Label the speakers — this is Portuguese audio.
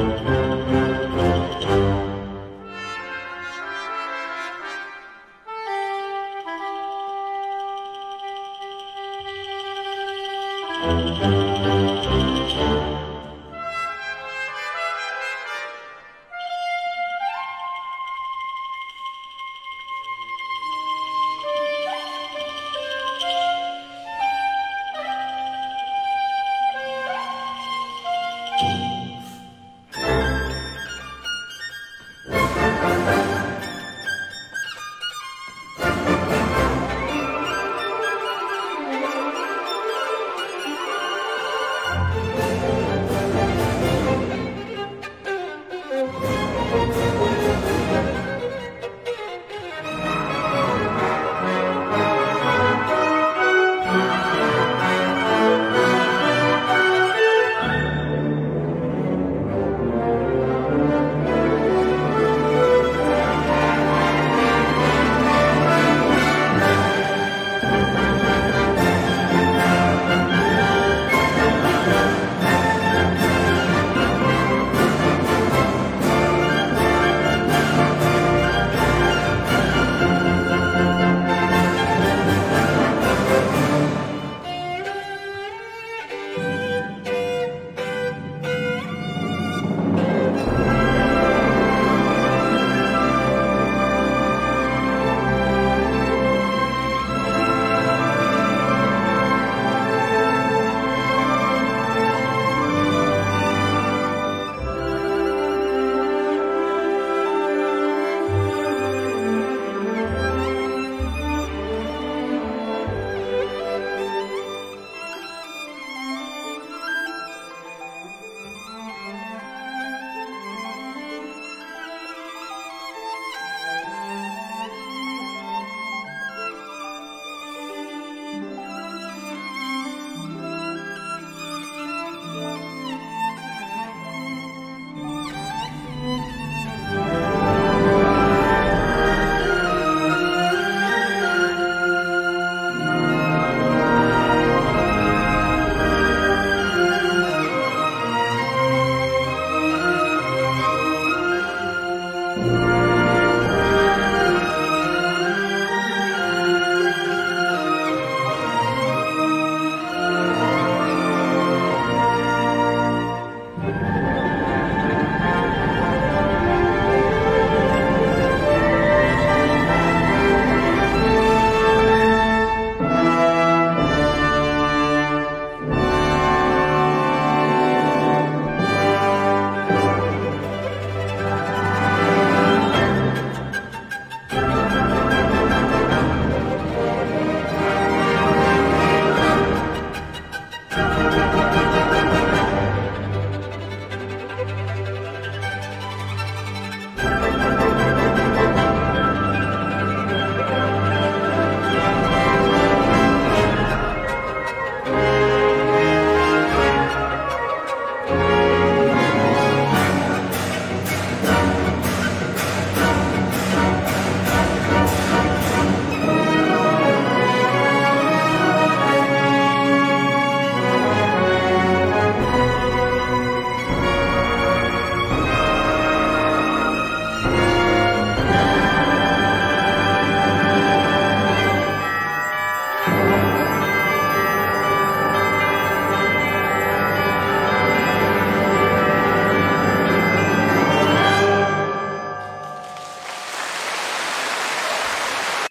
Speaker 1: Música